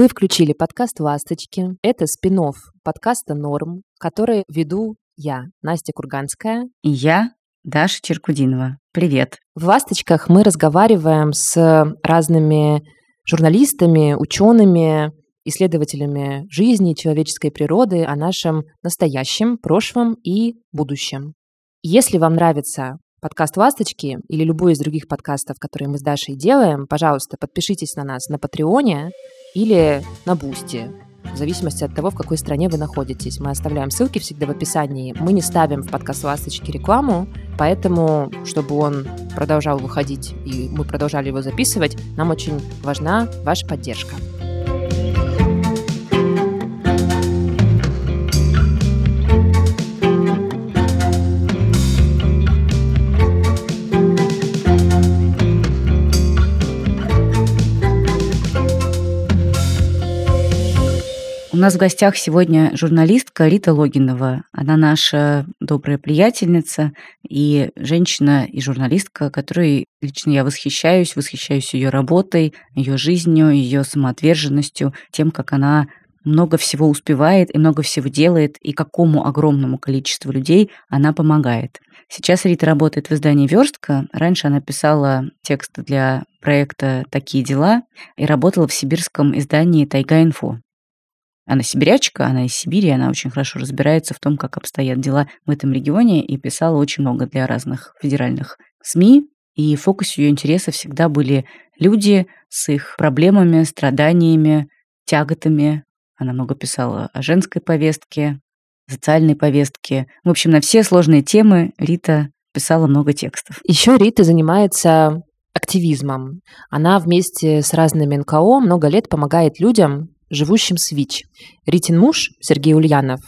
Вы включили подкаст «Ласточки». Это спин подкаста «Норм», который веду я, Настя Курганская. И я, Даша Черкудинова. Привет. В «Ласточках» мы разговариваем с разными журналистами, учеными, исследователями жизни, человеческой природы о нашем настоящем, прошлом и будущем. Если вам нравится подкаст «Ласточки» или любой из других подкастов, которые мы с Дашей делаем, пожалуйста, подпишитесь на нас на Патреоне или на Boosty, в зависимости от того, в какой стране вы находитесь. Мы оставляем ссылки всегда в описании. Мы не ставим в подкаст «Ласточки» рекламу, поэтому, чтобы он продолжал выходить и мы продолжали его записывать, нам очень важна ваша поддержка. Нас в гостях сегодня журналистка Рита Логинова. Она наша добрая приятельница и женщина, и журналистка, которой лично я восхищаюсь, восхищаюсь ее работой, ее жизнью, ее самоотверженностью, тем, как она много всего успевает и много всего делает, и какому огромному количеству людей она помогает. Сейчас Рита работает в издании «Верстка». Раньше она писала тексты для проекта «Такие дела» и работала в сибирском издании «Тайга-инфо». Она сибирячка, она из Сибири, она очень хорошо разбирается в том, как обстоят дела в этом регионе и писала очень много для разных федеральных СМИ. И в фокусе ее интереса всегда были люди с их проблемами, страданиями, тяготами. Она много писала о женской повестке, социальной повестке. В общем, на все сложные темы Рита писала много текстов. Еще Рита занимается активизмом. Она вместе с разными НКО много лет помогает людям живущим с ВИЧ. Ритин муж, Сергей Ульянов,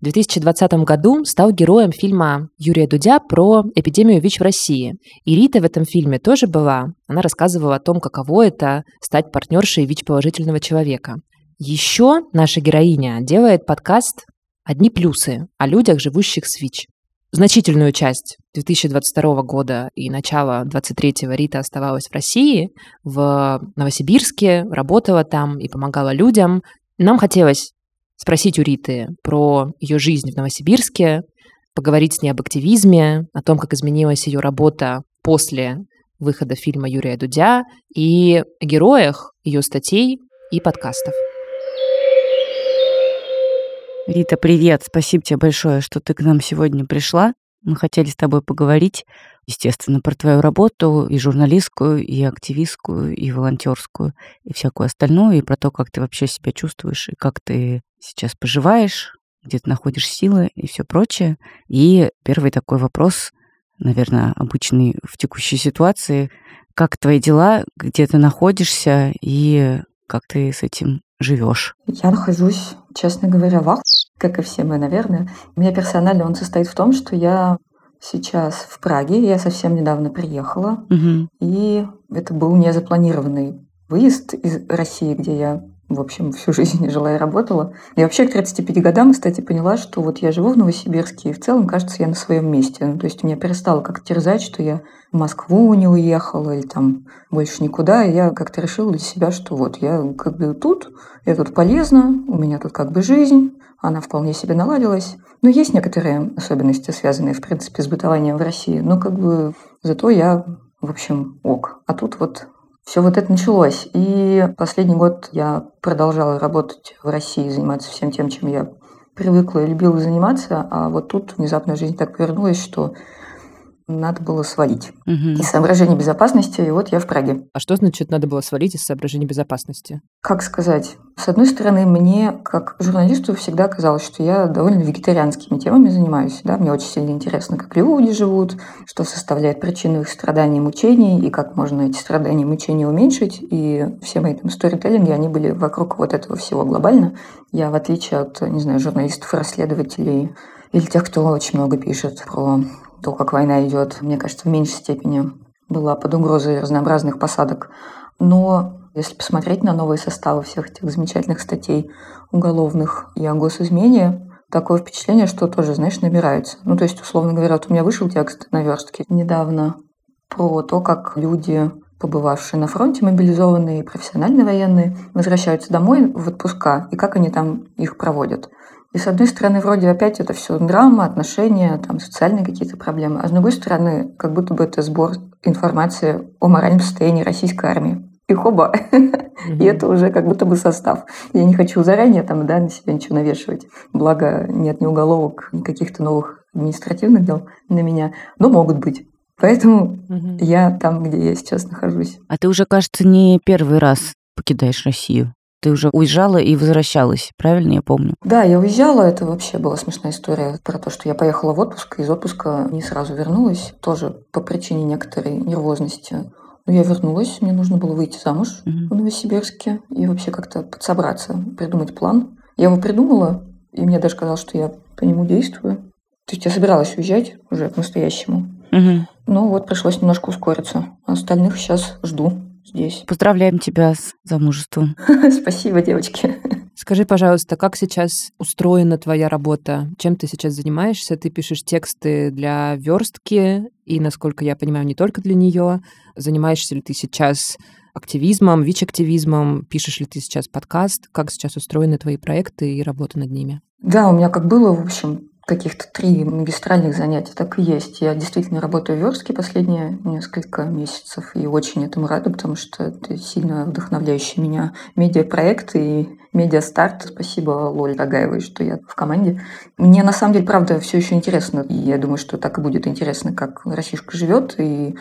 в 2020 году стал героем фильма Юрия Дудя про эпидемию ВИЧ в России. И Рита в этом фильме тоже была. Она рассказывала о том, каково это стать партнершей ВИЧ-положительного человека. Еще наша героиня делает подкаст «Одни плюсы» о людях, живущих с ВИЧ. Значительную часть 2022 года и начала 2023 Рита оставалась в России, в Новосибирске, работала там и помогала людям. Нам хотелось спросить у Риты про ее жизнь в Новосибирске, поговорить с ней об активизме, о том, как изменилась ее работа после выхода фильма Юрия Дудя и о героях ее статей и подкастов. Рита, привет. Спасибо тебе большое, что ты к нам сегодня пришла. Мы хотели с тобой поговорить, естественно, про твою работу и журналистскую, и активистскую, и волонтерскую, и всякую остальную, и про то, как ты вообще себя чувствуешь, и как ты сейчас поживаешь, где ты находишь силы и все прочее. И первый такой вопрос, наверное, обычный в текущей ситуации. Как твои дела, где ты находишься и как ты с этим живешь? Я нахожусь, честно говоря, в ах, как и все мы, наверное. У меня персонально он состоит в том, что я сейчас в Праге, я совсем недавно приехала, угу. и это был незапланированный выезд из России, где я в общем, всю жизнь жила и работала. И вообще к 35 годам, кстати, поняла, что вот я живу в Новосибирске, и в целом, кажется, я на своем месте. Ну, то есть меня перестало как-то терзать, что я в Москву не уехала или там больше никуда. И я как-то решила для себя, что вот я как бы тут, я тут полезна, у меня тут как бы жизнь, она вполне себе наладилась. Но есть некоторые особенности, связанные, в принципе, с бытованием в России. Но как бы зато я, в общем, ок. А тут вот все вот это началось. И последний год я продолжала работать в России, заниматься всем тем, чем я привыкла и любила заниматься, а вот тут внезапно жизнь так повернулась, что надо было свалить. Угу. Из соображений безопасности, и вот я в Праге. А что значит надо было свалить из соображений безопасности? Как сказать? С одной стороны, мне, как журналисту, всегда казалось, что я довольно вегетарианскими темами занимаюсь. Да? Мне очень сильно интересно, как люди живут, что составляет причину их страданий и мучений, и как можно эти страдания и мучения уменьшить. И все мои там сторителлинги, они были вокруг вот этого всего глобально. Я, в отличие от, не знаю, журналистов, расследователей или тех, кто очень много пишет про то, как война идет, мне кажется, в меньшей степени была под угрозой разнообразных посадок. Но если посмотреть на новые составы всех этих замечательных статей уголовных и о госизмене, такое впечатление, что тоже, знаешь, набирается. Ну, то есть, условно говоря, вот у меня вышел текст на верстке недавно про то, как люди побывавшие на фронте, мобилизованные, профессиональные военные, возвращаются домой в отпуска, и как они там их проводят. И с одной стороны, вроде опять это все драма, отношения, там социальные какие-то проблемы, а с другой стороны, как будто бы это сбор информации о моральном состоянии российской армии. И хоба. И это уже как будто бы состав. Я не хочу заранее там, да, на себя ничего навешивать. Благо, нет ни уголовок, ни каких-то новых административных дел на меня. Но могут быть. Поэтому угу. я там, где я сейчас нахожусь. А ты уже, кажется, не первый раз покидаешь Россию. Ты уже уезжала и возвращалась, правильно я помню? Да, я уезжала. Это вообще была смешная история про то, что я поехала в отпуск, из отпуска не сразу вернулась. Тоже по причине некоторой нервозности. Но я вернулась, мне нужно было выйти замуж угу. в Новосибирске и вообще как-то подсобраться, придумать план. Я его придумала, и мне даже казалось, что я по нему действую. То есть я собиралась уезжать уже по-настоящему. Угу. Но вот пришлось немножко ускориться. Остальных сейчас жду здесь. Поздравляем тебя с замужеством. Спасибо, девочки. Скажи, пожалуйста, как сейчас устроена твоя работа? Чем ты сейчас занимаешься? Ты пишешь тексты для верстки, и, насколько я понимаю, не только для нее. Занимаешься ли ты сейчас активизмом, ВИЧ-активизмом? Пишешь ли ты сейчас подкаст? Как сейчас устроены твои проекты и работа над ними? Да, у меня как было, в общем, каких-то три магистральных занятий, так и есть. Я действительно работаю в верстке последние несколько месяцев и очень этому рада, потому что это сильно вдохновляющий меня медиапроект и медиастарт. Спасибо Лоле Рогаевой, что я в команде. Мне на самом деле, правда, все еще интересно. И я думаю, что так и будет интересно, как Россишка живет. И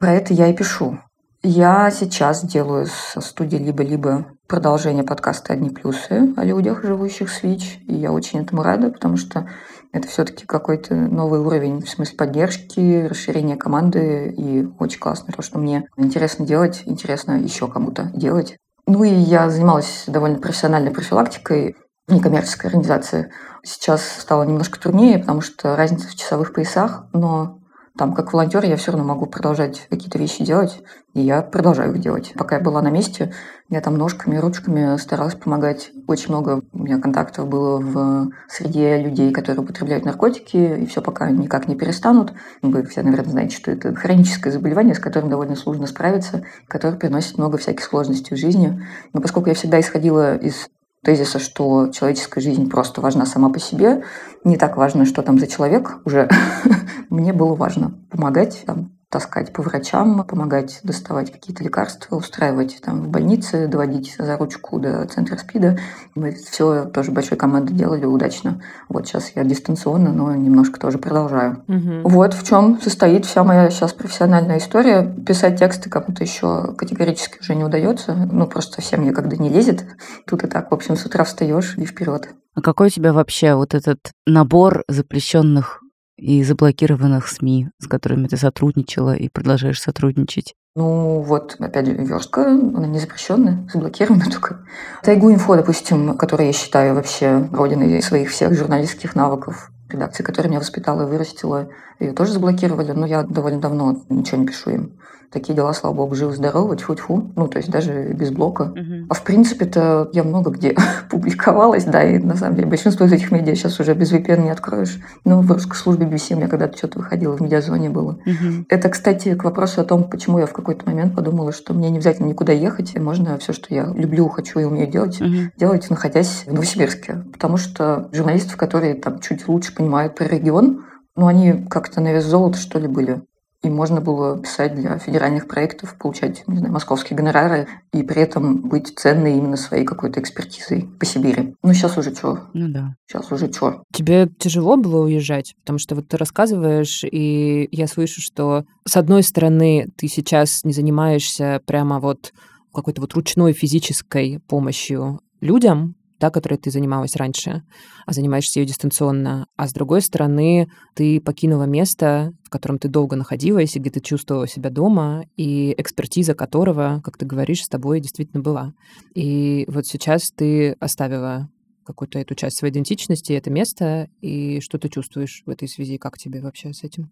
про это я и пишу. Я сейчас делаю со студии либо-либо продолжение подкаста «Одни плюсы» о людях, живущих с ВИЧ. И я очень этому рада, потому что это все-таки какой-то новый уровень в смысле поддержки, расширения команды. И очень классно, то, что мне интересно делать, интересно еще кому-то делать. Ну и я занималась довольно профессиональной профилактикой некоммерческой организации. Сейчас стало немножко труднее, потому что разница в часовых поясах, но там, как волонтер, я все равно могу продолжать какие-то вещи делать, и я продолжаю их делать. Пока я была на месте, я там ножками, ручками старалась помогать. Очень много у меня контактов было в среде людей, которые употребляют наркотики, и все пока никак не перестанут. Вы все, наверное, знаете, что это хроническое заболевание, с которым довольно сложно справиться, которое приносит много всяких сложностей в жизни. Но поскольку я всегда исходила из тезиса, что человеческая жизнь просто важна сама по себе, не так важно, что там за человек уже. Мне было важно помогать там, таскать по врачам, помогать доставать какие-то лекарства, устраивать там в больнице, доводить за ручку до центра СПИДа. Мы все тоже большой командой делали удачно. Вот сейчас я дистанционно, но немножко тоже продолжаю. Угу. Вот в чем состоит вся моя сейчас профессиональная история. Писать тексты кому-то еще категорически уже не удается. Ну, просто совсем никогда не лезет. Тут и так, в общем, с утра встаешь и вперед. А какой у тебя вообще вот этот набор запрещенных и заблокированных СМИ, с которыми ты сотрудничала и продолжаешь сотрудничать? Ну, вот, опять же, верстка, она не запрещенная, заблокирована только. Тайгу инфо, допустим, которую я считаю вообще родиной своих всех журналистских навыков, редакции, которая меня воспитала и вырастила, ее тоже заблокировали, но я довольно давно ничего не пишу им такие дела, слава богу, живы-здоровы, тьфу-тьфу, ну, то есть даже без блока. Угу. А в принципе-то я много где публиковалась, да, и на самом деле большинство из этих медиа сейчас уже без VPN не откроешь. Ну, в русской службе BBC у меня когда-то что-то выходило, в медиазоне было. Угу. Это, кстати, к вопросу о том, почему я в какой-то момент подумала, что мне не обязательно никуда ехать, и можно все, что я люблю, хочу и умею делать, угу. делать, находясь в Новосибирске. Потому что журналистов, которые там чуть лучше понимают про регион, ну, они как-то на вес золота, что ли, были и можно было писать для федеральных проектов, получать, не знаю, московские гонорары и при этом быть ценной именно своей какой-то экспертизой по Сибири. Ну, сейчас уже что? Ну да. Сейчас уже что? Тебе тяжело было уезжать? Потому что вот ты рассказываешь, и я слышу, что с одной стороны ты сейчас не занимаешься прямо вот какой-то вот ручной физической помощью людям, та, которой ты занималась раньше, а занимаешься ее дистанционно. А с другой стороны, ты покинула место, в котором ты долго находилась, и где ты чувствовала себя дома, и экспертиза которого, как ты говоришь, с тобой действительно была. И вот сейчас ты оставила какую-то эту часть своей идентичности, это место, и что ты чувствуешь в этой связи, как тебе вообще с этим?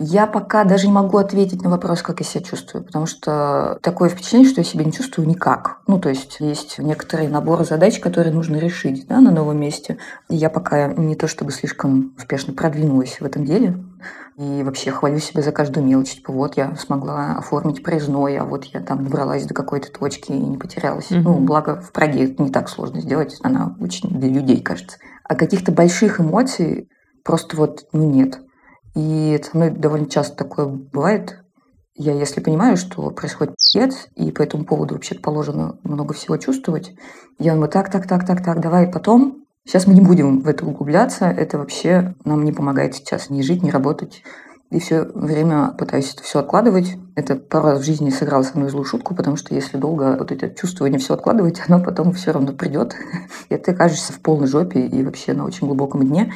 Я пока даже не могу ответить на вопрос, как я себя чувствую, потому что такое впечатление, что я себя не чувствую никак. Ну, то есть есть некоторый набор задач, которые нужно решить да, на новом месте. И я пока не то чтобы слишком успешно продвинулась в этом деле. И вообще хвалю себя за каждую мелочь. Типа, вот я смогла оформить проездной, а вот я там добралась до какой-то точки и не потерялась. Mm-hmm. Ну, благо в Праге это не так сложно сделать. Она очень для людей, кажется. А каких-то больших эмоций просто вот, ну, нет. И со мной довольно часто такое бывает. Я, если понимаю, что происходит пиздец, и по этому поводу вообще положено много всего чувствовать, я думаю, так, так, так, так, так, давай потом. Сейчас мы не будем в это углубляться, это вообще нам не помогает сейчас ни жить, ни работать. И все время пытаюсь это все откладывать. Это пару раз в жизни сыграло со мной злую шутку, потому что если долго вот это чувствование все откладывать, оно потом все равно придет. И ты окажешься в полной жопе и вообще на очень глубоком дне.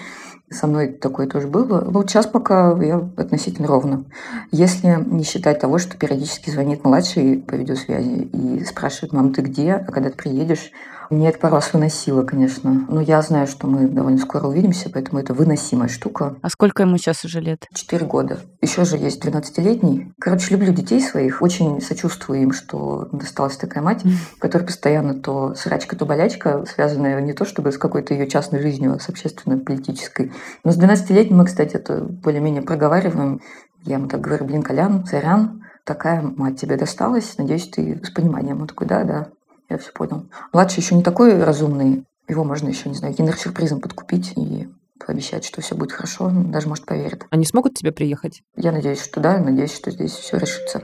Со мной такое тоже было. Ну, вот сейчас пока я относительно ровно. Если не считать того, что периодически звонит младший по видеосвязи и спрашивает, мам, ты где? А когда ты приедешь? Мне это пару раз выносило, конечно. Но я знаю, что мы довольно скоро увидимся, поэтому это выносимая штука. А сколько ему сейчас уже лет? Четыре года. Еще же есть 12-летний. Короче, люблю детей своих. Очень сочувствую им, что досталась такая мать, которая постоянно то срачка, то болячка, связанная не то чтобы с какой-то ее частной жизнью, а с общественно-политической. Но с 12-летним мы, кстати, это более-менее проговариваем. Я ему так говорю, блин, Колян, сорян, такая мать тебе досталась, надеюсь, ты с пониманием. Он такой, да, да, я все понял. Младший еще не такой разумный. Его можно еще, не знаю, киндер-сюрпризом подкупить и пообещать, что все будет хорошо. Даже, может, поверит. Они смогут тебе приехать? Я надеюсь, что да. Надеюсь, что здесь все решится.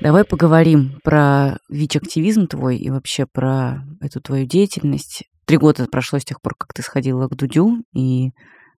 Давай поговорим про ВИЧ-активизм твой и вообще про эту твою деятельность. Три года прошло с тех пор, как ты сходила к Дудю, и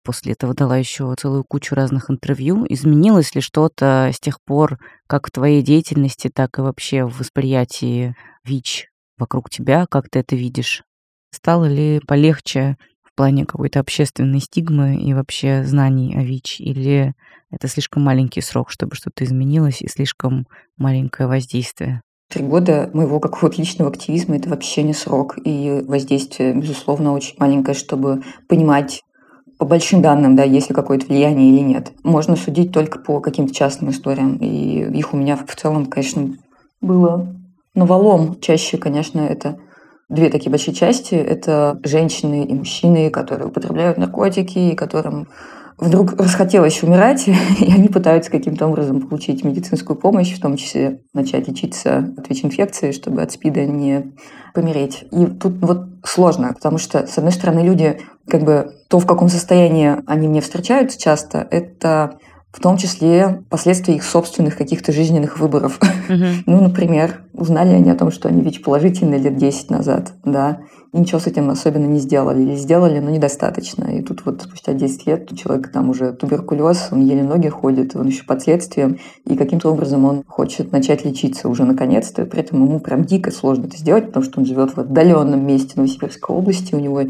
после этого дала еще целую кучу разных интервью. Изменилось ли что-то с тех пор, как в твоей деятельности, так и вообще в восприятии ВИЧ вокруг тебя? Как ты это видишь? Стало ли полегче в плане какой-то общественной стигмы и вообще знаний о ВИЧ? Или это слишком маленький срок, чтобы что-то изменилось, и слишком маленькое воздействие? Три года моего какого-то личного активизма – это вообще не срок. И воздействие, безусловно, очень маленькое, чтобы понимать, по большим данным, да, есть ли какое-то влияние или нет. Можно судить только по каким-то частным историям. И их у меня в целом, конечно, было навалом. Чаще, конечно, это две такие большие части. Это женщины и мужчины, которые употребляют наркотики, и которым вдруг расхотелось умирать, и они пытаются каким-то образом получить медицинскую помощь, в том числе начать лечиться от ВИЧ-инфекции, чтобы от СПИДа не помереть. И тут вот сложно, потому что, с одной стороны, люди, как бы то, в каком состоянии они мне встречаются часто, это в том числе последствия их собственных каких-то жизненных выборов. Uh-huh. ну, например, узнали они о том, что они ВИЧ-положительные лет 10 назад, да, ничего с этим особенно не сделали. Или сделали, но недостаточно. И тут вот спустя 10 лет у человека там уже туберкулез, он еле ноги ходит, он еще под следствием, и каким-то образом он хочет начать лечиться уже наконец-то. При этом ему прям дико сложно это сделать, потому что он живет в отдаленном месте Новосибирской области, у него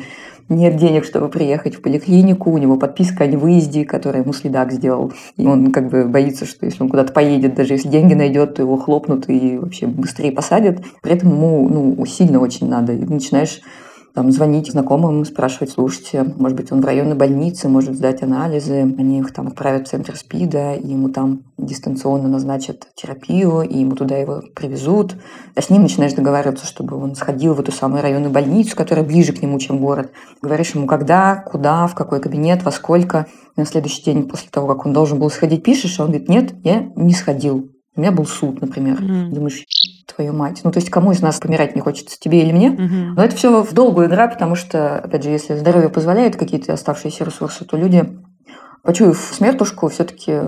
нет денег, чтобы приехать в поликлинику, у него подписка о невыезде, которую ему следак сделал. И он как бы боится, что если он куда-то поедет, даже если деньги найдет, то его хлопнут и вообще быстрее посадят. При этом ему ну, сильно очень надо. И начинаешь там, звонить знакомым, спрашивать, слушайте, может быть, он в районной больнице, может сдать анализы, они их там отправят в центр СПИДа, и ему там дистанционно назначат терапию, и ему туда его привезут. А с ним начинаешь договариваться, чтобы он сходил в эту самую районную больницу, которая ближе к нему, чем город. Говоришь ему, когда, куда, в какой кабинет, во сколько. На следующий день после того, как он должен был сходить, пишешь, а он говорит, нет, я не сходил. У меня был суд, например. Mm. Думаешь, твою мать. Ну, то есть, кому из нас помирать не хочется, тебе или мне? Угу. Но это все в долгую игра, потому что, опять же, если здоровье позволяет какие-то оставшиеся ресурсы, то люди, почуяв смертушку, все-таки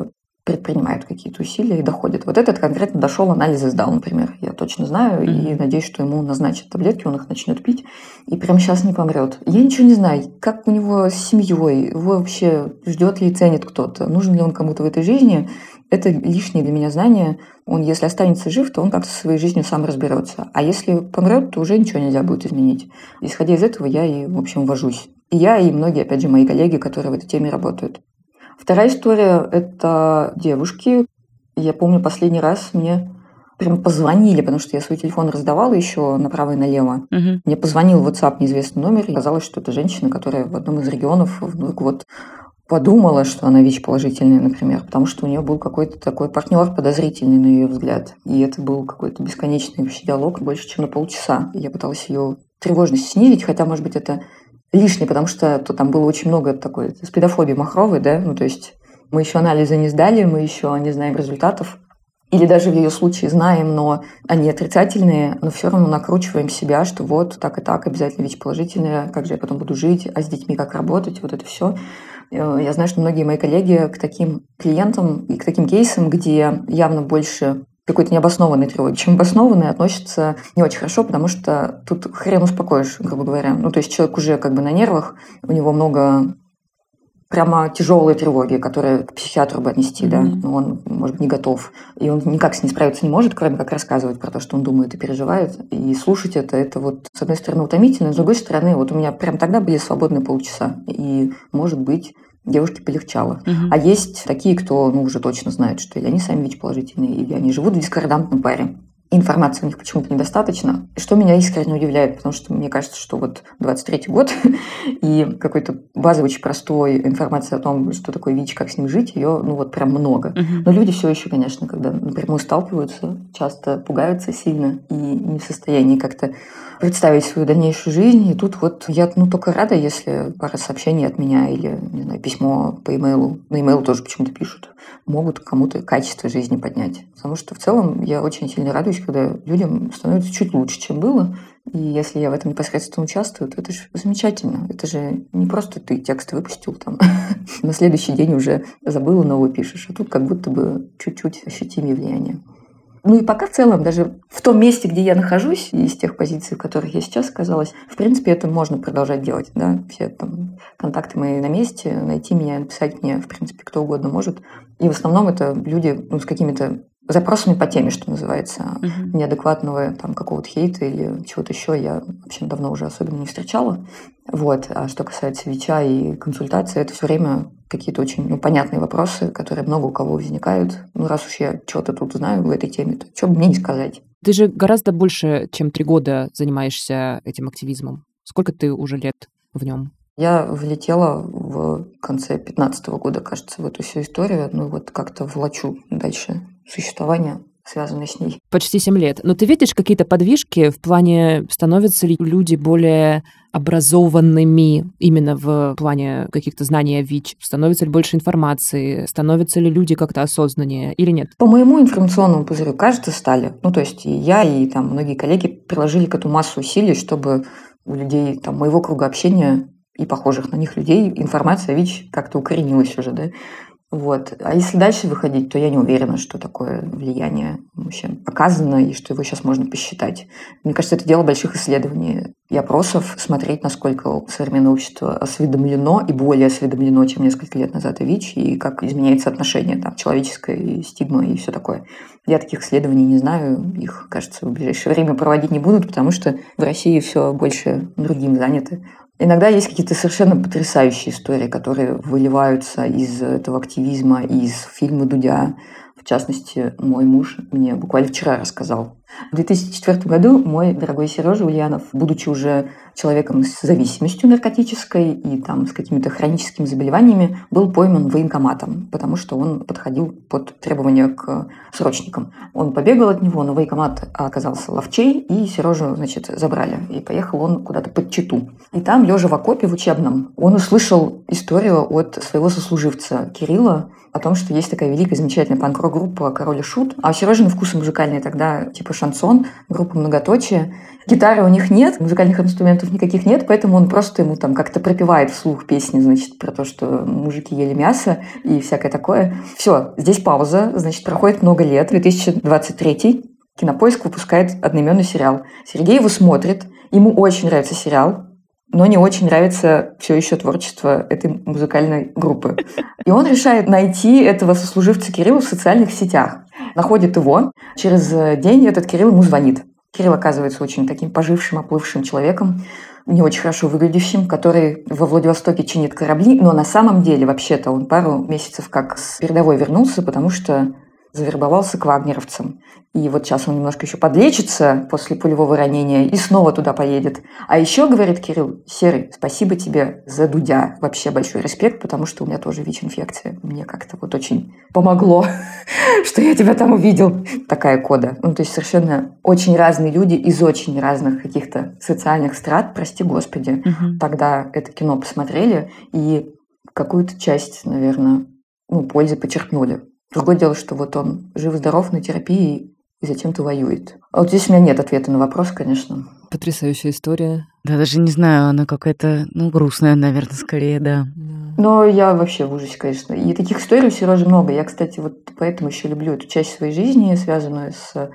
предпринимают какие-то усилия и доходят. Вот этот конкретно дошел, анализы сдал, например. Я точно знаю mm-hmm. и надеюсь, что ему назначат таблетки, он их начнет пить и прямо сейчас не помрет. Я ничего не знаю, как у него с семьей, его вообще ждет ли и ценит кто-то, нужен ли он кому-то в этой жизни. Это лишнее для меня знание. Он, если останется жив, то он как-то со своей жизнью сам разберется. А если помрет, то уже ничего нельзя будет изменить. Исходя из этого, я и, в общем, вожусь. И я, и многие, опять же, мои коллеги, которые в этой теме работают. Вторая история – это девушки. Я помню, последний раз мне прям позвонили, потому что я свой телефон раздавала еще направо и налево. Угу. Мне позвонил в WhatsApp неизвестный номер, и оказалось, что это женщина, которая в одном из регионов вдруг вот подумала, что она ВИЧ-положительная, например, потому что у нее был какой-то такой партнер подозрительный на ее взгляд. И это был какой-то бесконечный вообще диалог, больше, чем на полчаса. Я пыталась ее тревожность снизить, хотя, может быть, это лишнее, потому что то там было очень много такой спидофобии махровой, да, ну то есть мы еще анализы не сдали, мы еще не знаем результатов, или даже в ее случае знаем, но они отрицательные, но все равно накручиваем себя, что вот так и так обязательно ВИЧ-положительное, как же я потом буду жить, а с детьми как работать, вот это все. Э, я знаю, что многие мои коллеги к таким клиентам и к таким кейсам, где явно больше какой-то необоснованной тревоги, чем обоснованные, относятся не очень хорошо, потому что тут хрен успокоишь, грубо говоря. Ну, то есть человек уже как бы на нервах, у него много прямо тяжелые тревоги, которые к психиатру бы отнести, mm-hmm. да, но он, может быть, не готов. И он никак с ней справиться не может, кроме как рассказывать про то, что он думает и переживает. И слушать это, это вот, с одной стороны, утомительно, с другой стороны, вот у меня прям тогда были свободные полчаса. И, может быть, девушке полегчало. Угу. А есть такие, кто ну, уже точно знает, что или они сами ВИЧ-положительные, или они живут в дискордантном паре информации у них почему-то недостаточно, что меня искренне удивляет, потому что мне кажется, что вот 23-й год и какой-то базовый, очень простой информации о том, что такое ВИЧ, как с ним жить, ее, ну вот прям много. Но люди все еще, конечно, когда напрямую сталкиваются, часто пугаются сильно и не в состоянии как-то представить свою дальнейшую жизнь. И тут вот я ну, только рада, если пара сообщений от меня или, не знаю, письмо по имейлу, на имейл тоже почему-то пишут, могут кому-то качество жизни поднять. Потому что в целом я очень сильно радуюсь, когда людям становится чуть лучше, чем было. И если я в этом непосредственно участвую, то это же замечательно. Это же не просто ты текст выпустил там, на следующий день уже забыл, новый пишешь, а тут как будто бы чуть-чуть ощутимее влияние. Ну и пока в целом, даже в том месте, где я нахожусь, из тех позиций, в которых я сейчас оказалась, в принципе, это можно продолжать делать. Да? Все там контакты мои на месте, найти меня, написать мне, в принципе, кто угодно может. И в основном это люди ну, с какими-то запросами по теме, что называется, uh-huh. неадекватного там какого-то хейта или чего-то еще я вообще давно уже особенно не встречала. Вот. А что касается ВИЧа и консультации, это все время какие-то очень ну, понятные вопросы, которые много у кого возникают. Ну, раз уж я что-то тут знаю в этой теме, то что бы мне не сказать? Ты же гораздо больше, чем три года занимаешься этим активизмом. Сколько ты уже лет в нем? Я влетела в конце 15 года, кажется, в эту всю историю. Ну вот как-то влачу дальше существования связанные с ней. Почти 7 лет. Но ты видишь какие-то подвижки в плане, становятся ли люди более образованными именно в плане каких-то знаний о ВИЧ? Становится ли больше информации? Становятся ли люди как-то осознаннее или нет? По моему информационному пузырю, кажется, стали. Ну, то есть и я, и там многие коллеги приложили к этому массу усилий, чтобы у людей там моего круга общения и похожих на них людей информация о ВИЧ как-то укоренилась уже, да. Вот. А если дальше выходить, то я не уверена, что такое влияние вообще оказано и что его сейчас можно посчитать. Мне кажется, это дело больших исследований и опросов, смотреть, насколько современное общество осведомлено и более осведомлено, чем несколько лет назад о ВИЧ, и как изменяется отношение там, и стигма и все такое. Я таких исследований не знаю, их, кажется, в ближайшее время проводить не будут, потому что в России все больше другим заняты. Иногда есть какие-то совершенно потрясающие истории, которые выливаются из этого активизма, из фильма Дудя. В частности, мой муж мне буквально вчера рассказал в 2004 году мой дорогой Сережа Ульянов, будучи уже человеком с зависимостью наркотической и там с какими-то хроническими заболеваниями, был пойман военкоматом, потому что он подходил под требования к срочникам. Он побегал от него, но военкомат оказался ловчей, и Сережу, значит, забрали. И поехал он куда-то под Читу. И там, лежа в окопе в учебном, он услышал историю от своего сослуживца Кирилла о том, что есть такая великая, замечательная панк-рок-группа «Король и Шут», а у Сережины вкусы музыкальные тогда, типа шансон, группа «Многоточие». Гитары у них нет, музыкальных инструментов никаких нет, поэтому он просто ему там как-то пропевает вслух песни, значит, про то, что мужики ели мясо и всякое такое. Все, здесь пауза, значит, проходит много лет, 2023 Кинопоиск выпускает одноименный сериал. Сергей его смотрит, ему очень нравится сериал, но не очень нравится все еще творчество этой музыкальной группы. И он решает найти этого сослуживца Кирилла в социальных сетях. Находит его. Через день этот Кирилл ему звонит. Кирилл оказывается очень таким пожившим, оплывшим человеком, не очень хорошо выглядящим, который во Владивостоке чинит корабли, но на самом деле, вообще-то, он пару месяцев как с передовой вернулся, потому что завербовался к вагнеровцам. И вот сейчас он немножко еще подлечится после пулевого ранения и снова туда поедет. А еще, говорит Кирилл, Серый, спасибо тебе за Дудя. Вообще большой респект, потому что у меня тоже ВИЧ-инфекция. Мне как-то вот очень помогло, что я тебя там увидел. Такая кода. Ну, то есть совершенно очень разные люди из очень разных каких-то социальных страт, прости господи. Угу. Тогда это кино посмотрели и какую-то часть, наверное, ну, пользы подчеркнули. Другое дело, что вот он жив-здоров на терапии и зачем-то воюет. А вот здесь у меня нет ответа на вопрос, конечно. Потрясающая история. Да, даже не знаю, она какая-то, ну, грустная, наверное, скорее, да. Но я вообще в ужасе, конечно. И таких историй у Сережи много. Я, кстати, вот поэтому еще люблю эту часть своей жизни, связанную с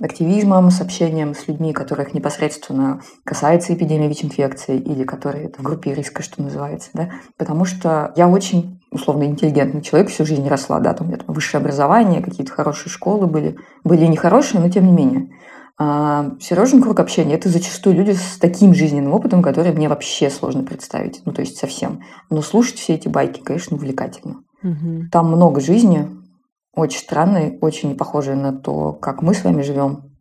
активизмом, с общением с людьми, которых непосредственно касается эпидемия ВИЧ-инфекции или которые в группе риска, что называется, да, потому что я очень условно интеллигентный человек, всю жизнь росла, да, там у меня там высшее образование, какие-то хорошие школы были, были нехорошие, но тем не менее. А Сережин круг общения – это зачастую люди с таким жизненным опытом, который мне вообще сложно представить, ну то есть совсем. Но слушать все эти байки, конечно, увлекательно. Угу. Там много жизни, очень странной, очень не похожей на то, как мы с вами живем.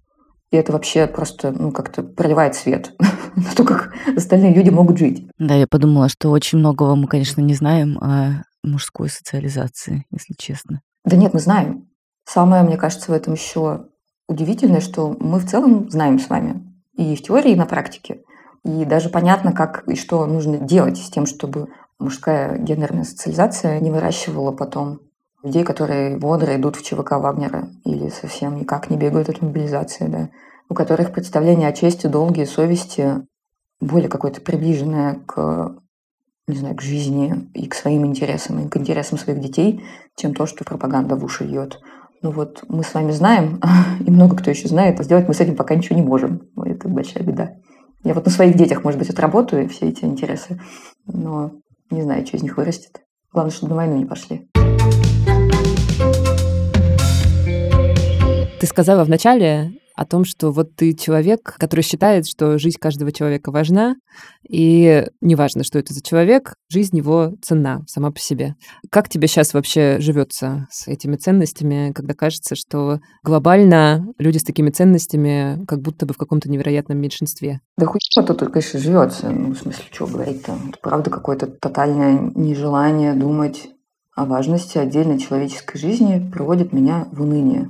И это вообще просто, ну, как-то проливает свет на то, как остальные люди могут жить. Да, я подумала, что очень многого мы, конечно, не знаем о мужской социализации, если честно. Да нет, мы знаем. Самое, мне кажется, в этом еще удивительное, что мы в целом знаем с вами и в теории, и на практике. И даже понятно, как и что нужно делать с тем, чтобы мужская гендерная социализация не выращивала потом людей, которые бодро идут в ЧВК Вагнера или совсем никак не бегают от мобилизации, да, у которых представление о чести, долге, совести более какое-то приближенное к, не знаю, к жизни и к своим интересам, и к интересам своих детей, чем то, что пропаганда в уши льет. Ну вот мы с вами знаем, и много кто еще знает, а сделать мы с этим пока ничего не можем. Это большая беда. Я вот на своих детях, может быть, отработаю все эти интересы, но не знаю, что из них вырастет. Главное, чтобы на войну не пошли. Ты сказала вначале о том, что вот ты человек, который считает, что жизнь каждого человека важна, и неважно, что это за человек, жизнь его ценна сама по себе. Как тебе сейчас вообще живется с этими ценностями, когда кажется, что глобально люди с такими ценностями как будто бы в каком-то невероятном меньшинстве? Да хуй тут, конечно, живется. Ну, в смысле, что говорить-то? Правда какое-то тотальное нежелание думать о важности отдельной человеческой жизни приводит меня в уныние.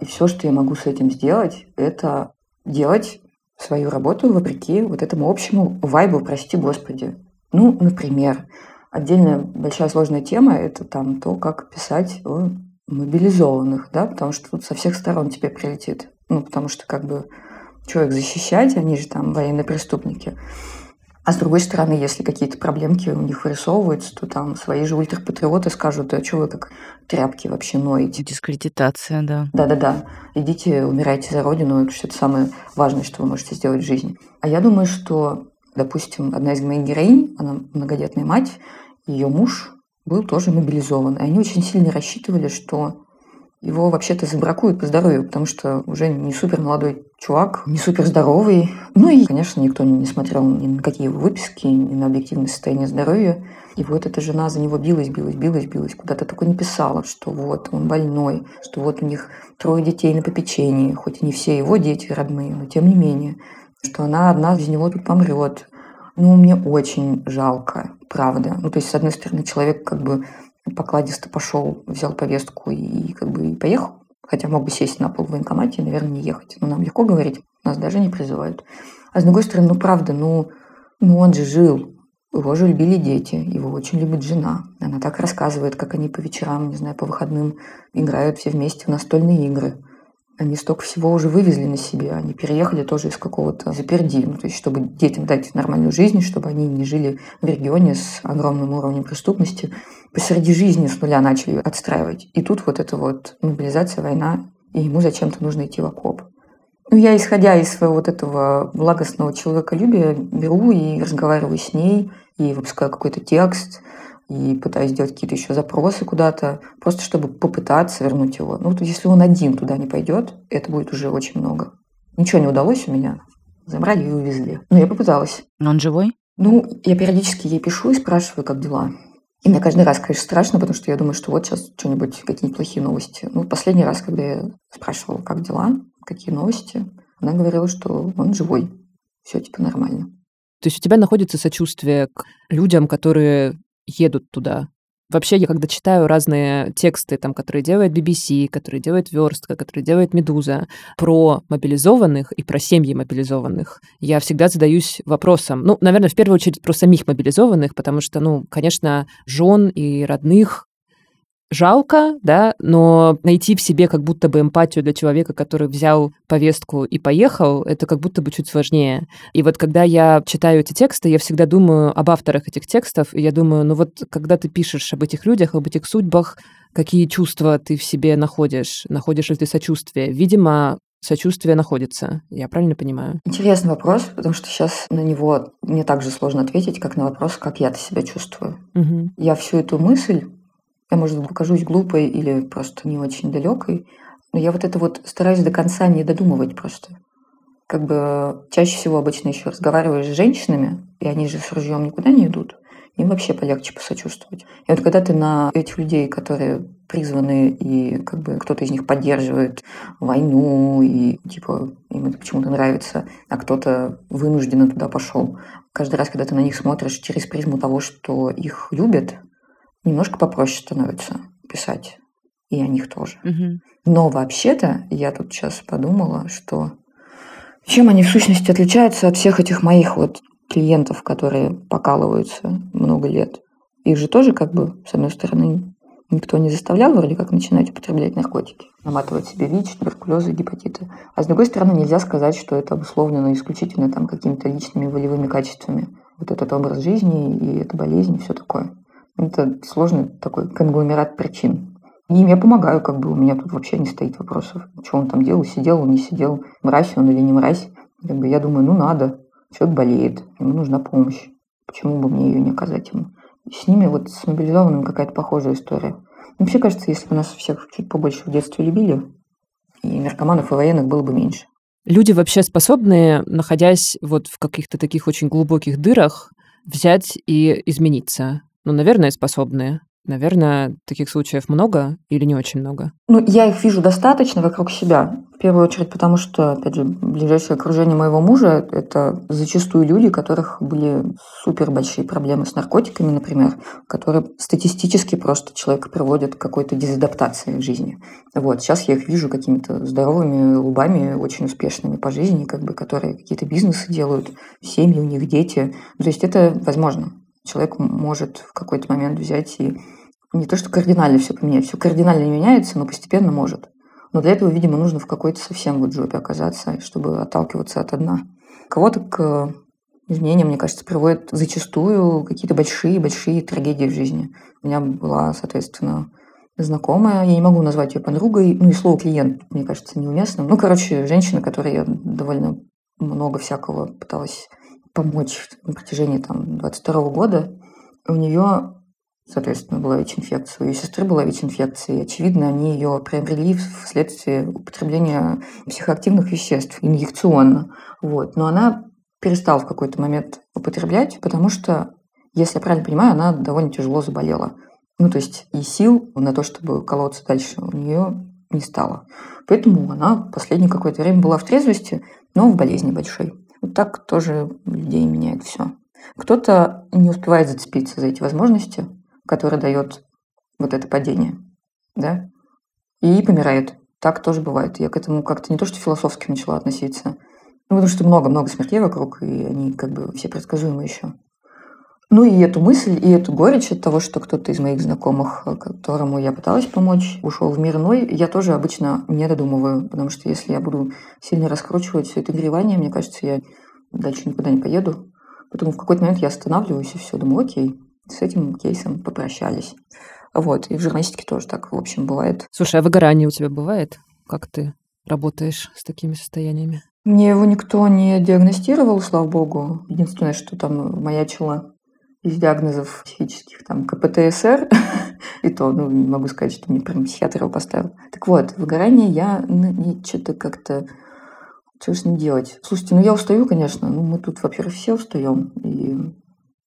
И все, что я могу с этим сделать, это делать свою работу вопреки вот этому общему вайбу, прости господи. Ну, например, отдельная большая сложная тема – это там то, как писать о мобилизованных, да, потому что тут со всех сторон тебе прилетит. Ну, потому что как бы человек защищать, они же там военные преступники. А с другой стороны, если какие-то проблемки у них вырисовываются, то там свои же ультрапатриоты скажут, а что вы как тряпки вообще ноете? Дискредитация, да. Да-да-да. Идите, умирайте за родину, это что-то самое важное, что вы можете сделать в жизни. А я думаю, что, допустим, одна из моих героинь, она многодетная мать, ее муж был тоже мобилизован. И они очень сильно рассчитывали, что его вообще-то забракуют по здоровью, потому что уже не супер молодой чувак, не супер здоровый. Ну и, конечно, никто не смотрел ни на какие его выписки, ни на объективное состояние здоровья. И вот эта жена за него билась, билась, билась, билась, куда-то только не писала, что вот он больной, что вот у них трое детей на попечении, хоть и не все его дети родные, но тем не менее, что она одна из него тут помрет. Ну, мне очень жалко, правда. Ну, то есть, с одной стороны, человек как бы покладисто пошел, взял повестку и как бы поехал. Хотя мог бы сесть на пол в военкомате и, наверное, не ехать. Но нам легко говорить, нас даже не призывают. А с другой стороны, ну правда, ну, ну он же жил, его же любили дети, его очень любит жена. Она так рассказывает, как они по вечерам, не знаю, по выходным играют все вместе в настольные игры. Они столько всего уже вывезли на себе. Они переехали тоже из какого-то заперди. Ну, то есть, чтобы детям дать нормальную жизнь, чтобы они не жили в регионе с огромным уровнем преступности. Посреди жизни с нуля начали отстраивать. И тут вот эта вот мобилизация, война, и ему зачем-то нужно идти в окоп. Ну, я, исходя из своего вот этого благостного человеколюбия, беру и разговариваю с ней, и выпускаю какой-то текст, и пытаюсь сделать какие-то еще запросы куда-то, просто чтобы попытаться вернуть его. Ну, вот если он один туда не пойдет, это будет уже очень много. Ничего не удалось у меня. Забрали и увезли. Но я попыталась. Но он живой? Ну, я периодически ей пишу и спрашиваю, как дела. И мне каждый раз, конечно, страшно, потому что я думаю, что вот сейчас что-нибудь, какие-нибудь плохие новости. Ну, последний раз, когда я спрашивала, как дела, какие новости, она говорила, что он живой, все типа нормально. То есть у тебя находится сочувствие к людям, которые едут туда, Вообще, я когда читаю разные тексты, там, которые делает BBC, которые делает Верстка, которые делает Медуза, про мобилизованных и про семьи мобилизованных, я всегда задаюсь вопросом, ну, наверное, в первую очередь про самих мобилизованных, потому что, ну, конечно, жен и родных жалко, да, но найти в себе как будто бы эмпатию для человека, который взял повестку и поехал, это как будто бы чуть сложнее. И вот когда я читаю эти тексты, я всегда думаю об авторах этих текстов, и я думаю, ну вот когда ты пишешь об этих людях, об этих судьбах, какие чувства ты в себе находишь? Находишь ли ты сочувствие? Видимо, сочувствие находится. Я правильно понимаю? Интересный вопрос, потому что сейчас на него мне так же сложно ответить, как на вопрос, как я себя чувствую. Угу. Я всю эту мысль я, может, покажусь глупой или просто не очень далекой, но я вот это вот стараюсь до конца не додумывать просто. Как бы чаще всего обычно еще разговариваешь с женщинами, и они же с ружьем никуда не идут, им вообще полегче посочувствовать. И вот когда ты на этих людей, которые призваны, и как бы кто-то из них поддерживает войну, и типа им это почему-то нравится, а кто-то вынужденно туда пошел. Каждый раз, когда ты на них смотришь через призму того, что их любят, немножко попроще становится писать. И о них тоже. Угу. Но вообще-то я тут сейчас подумала, что чем они в сущности отличаются от всех этих моих вот клиентов, которые покалываются много лет. Их же тоже как бы, с одной стороны, никто не заставлял вроде как начинать употреблять наркотики, наматывать себе ВИЧ, туберкулезы, гепатиты. А с другой стороны, нельзя сказать, что это обусловлено исключительно там какими-то личными волевыми качествами. Вот этот образ жизни и эта болезнь, и все такое. Это сложный такой конгломерат причин. И им я помогаю, как бы у меня тут вообще не стоит вопросов. Что он там делал, сидел он, не сидел, мразь он или не мразь. Как бы я думаю, ну надо, человек болеет, ему нужна помощь. Почему бы мне ее не оказать ему? С ними вот с мобилизованными какая-то похожая история. Вообще кажется, если бы нас всех чуть побольше в детстве любили, и наркоманов и военных было бы меньше. Люди вообще способны, находясь вот в каких-то таких очень глубоких дырах, взять и измениться. Ну, наверное, способные. Наверное, таких случаев много или не очень много? Ну, я их вижу достаточно вокруг себя. В первую очередь, потому что, опять же, ближайшее окружение моего мужа – это зачастую люди, у которых были супер большие проблемы с наркотиками, например, которые статистически просто человека приводят к какой-то дезадаптации в жизни. Вот. Сейчас я их вижу какими-то здоровыми лбами, очень успешными по жизни, как бы, которые какие-то бизнесы делают, семьи у них, дети. То есть это возможно человек может в какой-то момент взять и не то, что кардинально все поменять, все кардинально не меняется, но постепенно может. Но для этого, видимо, нужно в какой-то совсем вот жопе оказаться, чтобы отталкиваться от дна. Кого-то к изменениям, мне кажется, приводят зачастую какие-то большие-большие трагедии в жизни. У меня была, соответственно, знакомая, я не могу назвать ее подругой, ну и слово клиент, мне кажется, неуместным. Ну, короче, женщина, которой я довольно много всякого пыталась помочь на протяжении там, 22 года. У нее, соответственно, была ВИЧ-инфекция. У ее сестры была ВИЧ-инфекция. И, очевидно, они ее приобрели вследствие употребления психоактивных веществ инъекционно. Вот. Но она перестала в какой-то момент употреблять, потому что, если я правильно понимаю, она довольно тяжело заболела. Ну, то есть и сил на то, чтобы колоться дальше, у нее не стало. Поэтому она последнее какое-то время была в трезвости, но в болезни большой. Вот так тоже людей меняет все. Кто-то не успевает зацепиться за эти возможности, которые дает вот это падение, да, и помирает. Так тоже бывает. Я к этому как-то не то, что философски начала относиться, ну, потому что много-много смертей вокруг, и они как бы все предсказуемы еще. Ну и эту мысль, и эту горечь от того, что кто-то из моих знакомых, которому я пыталась помочь, ушел в мир иной, я тоже обычно не додумываю, потому что если я буду сильно раскручивать все это горевание, мне кажется, я дальше никуда не поеду. Поэтому в какой-то момент я останавливаюсь и все, думаю, окей, с этим кейсом попрощались. Вот, и в журналистике тоже так, в общем, бывает. Слушай, а выгорание у тебя бывает? Как ты работаешь с такими состояниями? Мне его никто не диагностировал, слава богу. Единственное, что там маячило из диагнозов психических, там, КПТСР, и то, ну, не могу сказать, что мне прям психиатр его поставил. Так вот, выгорание я ну, что-то как-то... Что ж не делать? Слушайте, ну я устаю, конечно. Ну, мы тут, во-первых, все устаем. И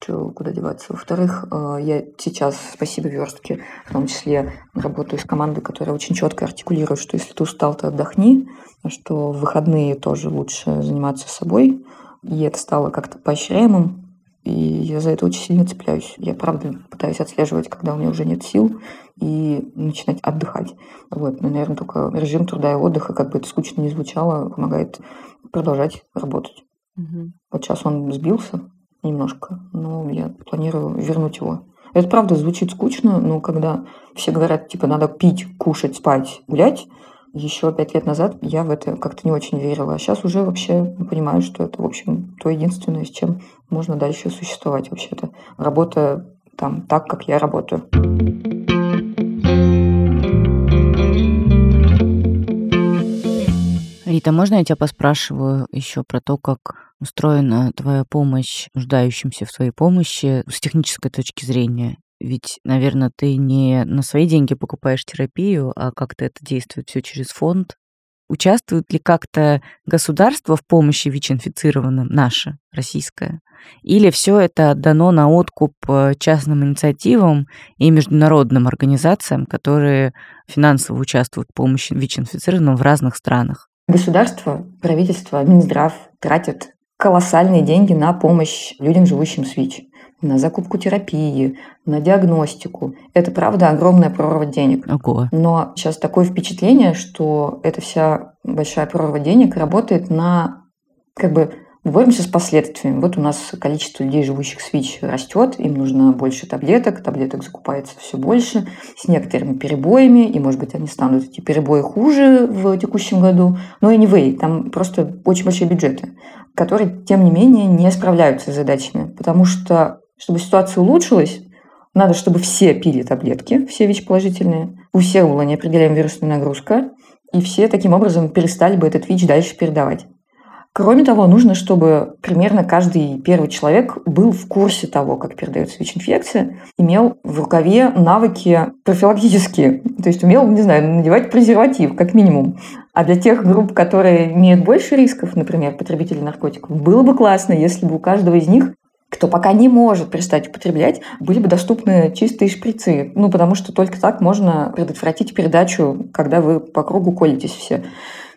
что куда деваться. Во-вторых, э, я сейчас, спасибо верстке, в том числе работаю с командой, которая очень четко артикулирует, что если ты устал, то отдохни, что в выходные тоже лучше заниматься собой. И это стало как-то поощряемым, и я за это очень сильно цепляюсь. Я, правда, пытаюсь отслеживать, когда у меня уже нет сил, и начинать отдыхать. Вот. Но, наверное, только режим труда и отдыха, как бы это скучно не звучало, помогает продолжать работать. Угу. Вот сейчас он сбился немножко, но я планирую вернуть его. Это правда звучит скучно, но когда все говорят, типа, надо пить, кушать, спать, гулять, еще пять лет назад я в это как-то не очень верила. А сейчас уже вообще понимаю, что это, в общем, то единственное, с чем можно дальше существовать вообще-то. Работа там так, как я работаю. Рита, можно я тебя поспрашиваю еще про то, как устроена твоя помощь нуждающимся в твоей помощи с технической точки зрения? Ведь, наверное, ты не на свои деньги покупаешь терапию, а как-то это действует все через фонд. Участвует ли как-то государство в помощи ВИЧ-инфицированным, наше, российское? Или все это отдано на откуп э, частным инициативам и международным организациям, которые финансово участвуют в помощи ВИЧ-инфицированным в разных странах? Государство, правительство, Минздрав тратят колоссальные деньги на помощь людям, живущим с ВИЧ на закупку терапии, на диагностику. Это, правда, огромная прорва денег. Ого. Но сейчас такое впечатление, что эта вся большая прорва денег работает на как бы боремся с последствиями. Вот у нас количество людей, живущих с ВИЧ, растет, им нужно больше таблеток, таблеток закупается все больше, с некоторыми перебоями, и, может быть, они станут эти перебои хуже в текущем году. Но anyway, там просто очень большие бюджеты, которые, тем не менее, не справляются с задачами, потому что чтобы ситуация улучшилась, надо, чтобы все пили таблетки, все ВИЧ-положительные, у всех была неопределяемая вирусная нагрузка, и все таким образом перестали бы этот ВИЧ дальше передавать. Кроме того, нужно, чтобы примерно каждый первый человек был в курсе того, как передается ВИЧ-инфекция, имел в рукаве навыки профилактические, то есть умел, не знаю, надевать презерватив, как минимум. А для тех групп, которые имеют больше рисков, например, потребители наркотиков, было бы классно, если бы у каждого из них кто пока не может перестать употреблять, были бы доступны чистые шприцы. Ну, потому что только так можно предотвратить передачу, когда вы по кругу колитесь все.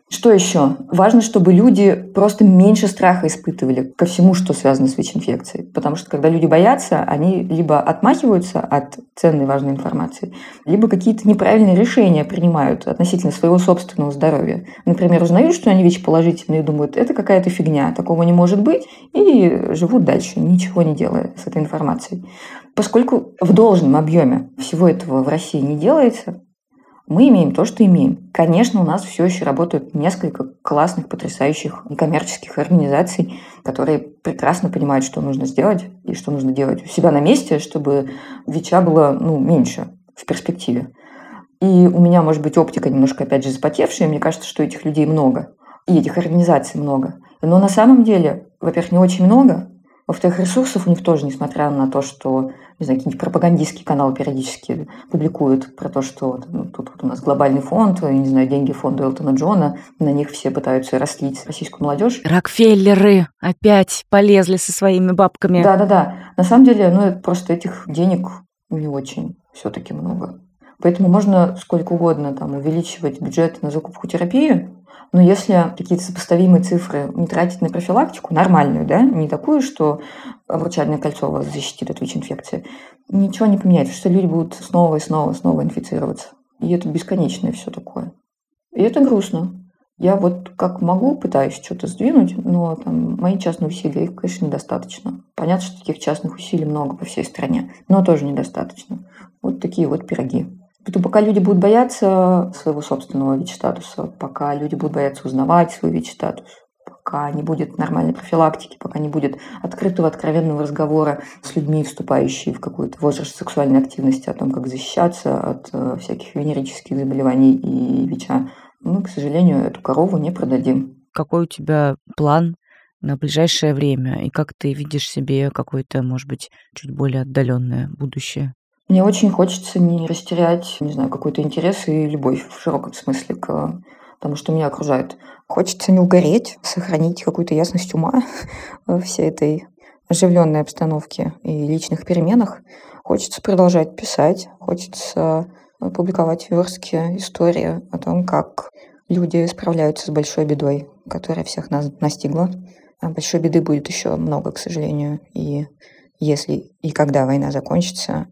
Что еще? Важно, чтобы люди просто меньше страха испытывали ко всему, что связано с ВИЧ-инфекцией. Потому что когда люди боятся, они либо отмахиваются от ценной важной информации, либо какие-то неправильные решения принимают относительно своего собственного здоровья. Например, узнают, что они ВИЧ-положительные и думают, это какая-то фигня, такого не может быть, и живут дальше, ничего не делая с этой информацией. Поскольку в должном объеме всего этого в России не делается, мы имеем то, что имеем. Конечно, у нас все еще работают несколько классных, потрясающих некоммерческих организаций, которые прекрасно понимают, что нужно сделать и что нужно делать у себя на месте, чтобы ВИЧа было ну, меньше в перспективе. И у меня, может быть, оптика немножко, опять же, запотевшая. Мне кажется, что этих людей много, и этих организаций много. Но на самом деле, во-первых, не очень много, во-вторых, ресурсов у них тоже, несмотря на то, что не знаю, какие-нибудь пропагандистские каналы периодически публикуют про то, что ну, тут вот у нас глобальный фонд, не знаю, деньги фонда Элтона Джона, на них все пытаются растлить российскую молодежь. Рокфеллеры опять полезли со своими бабками. Да-да-да. На самом деле, ну, просто этих денег не очень все-таки много. Поэтому можно сколько угодно там увеличивать бюджет на закупку терапии, но если какие-то сопоставимые цифры не тратить на профилактику, нормальную, да, не такую, что обручальное кольцо вас защитит от ВИЧ-инфекции, ничего не поменяется, что люди будут снова и снова и снова инфицироваться. И это бесконечное все такое. И это грустно. Я вот как могу пытаюсь что-то сдвинуть, но там мои частные усилия, их, конечно, недостаточно. Понятно, что таких частных усилий много по всей стране, но тоже недостаточно. Вот такие вот пироги. Поэтому пока люди будут бояться своего собственного ВИЧ-статуса, пока люди будут бояться узнавать свой ВИЧ-статус, пока не будет нормальной профилактики, пока не будет открытого, откровенного разговора с людьми, вступающими в какой-то возраст сексуальной активности, о том, как защищаться от э, всяких венерических заболеваний и ВИЧа, мы, к сожалению, эту корову не продадим. Какой у тебя план на ближайшее время? И как ты видишь себе какое-то, может быть, чуть более отдаленное будущее? Мне очень хочется не растерять, не знаю, какой-то интерес и любовь в широком смысле к тому, что меня окружает. Хочется не угореть, сохранить какую-то ясность ума всей этой оживленной обстановке и личных переменах хочется продолжать писать, хочется публиковать верстки, истории о том, как люди справляются с большой бедой, которая всех нас настигла. А большой беды будет еще много, к сожалению. И если и когда война закончится,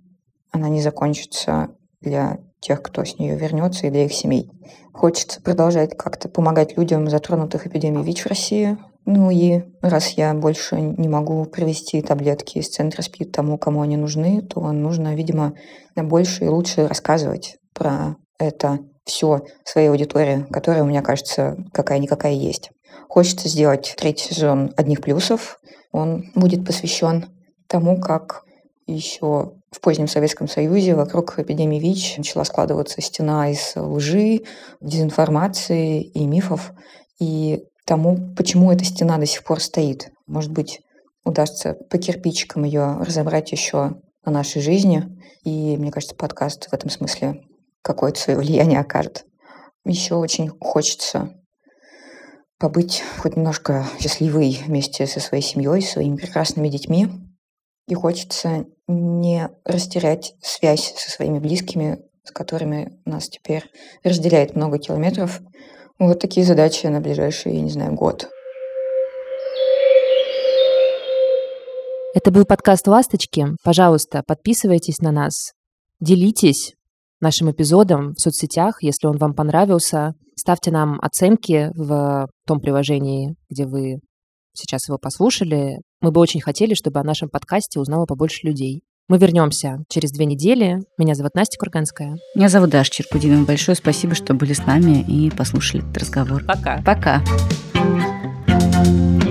она не закончится для тех, кто с нее вернется, и для их семей. Хочется продолжать как-то помогать людям, затронутых эпидемией ВИЧ в России. Ну и раз я больше не могу привести таблетки из центра СПИД тому, кому они нужны, то нужно, видимо, больше и лучше рассказывать про это все своей аудитории, которая у меня, кажется, какая-никакая есть. Хочется сделать третий сезон «Одних плюсов». Он будет посвящен тому, как еще в позднем Советском Союзе вокруг эпидемии ВИЧ начала складываться стена из лжи, дезинформации и мифов, и тому, почему эта стена до сих пор стоит. Может быть, удастся по кирпичикам ее разобрать еще на нашей жизни. И мне кажется, подкаст в этом смысле какое-то свое влияние окажет. Еще очень хочется побыть хоть немножко счастливой вместе со своей семьей, своими прекрасными детьми. И хочется не растерять связь со своими близкими, с которыми нас теперь разделяет много километров. Вот такие задачи на ближайший, я не знаю, год. Это был подкаст «Ласточки». Пожалуйста, подписывайтесь на нас, делитесь нашим эпизодом в соцсетях, если он вам понравился. Ставьте нам оценки в том приложении, где вы сейчас его послушали. Мы бы очень хотели, чтобы о нашем подкасте узнало побольше людей. Мы вернемся через две недели. Меня зовут Настя Курганская. Меня зовут Даша Черкудинова. Большое спасибо, что были с нами и послушали этот разговор. Пока. Пока. thank you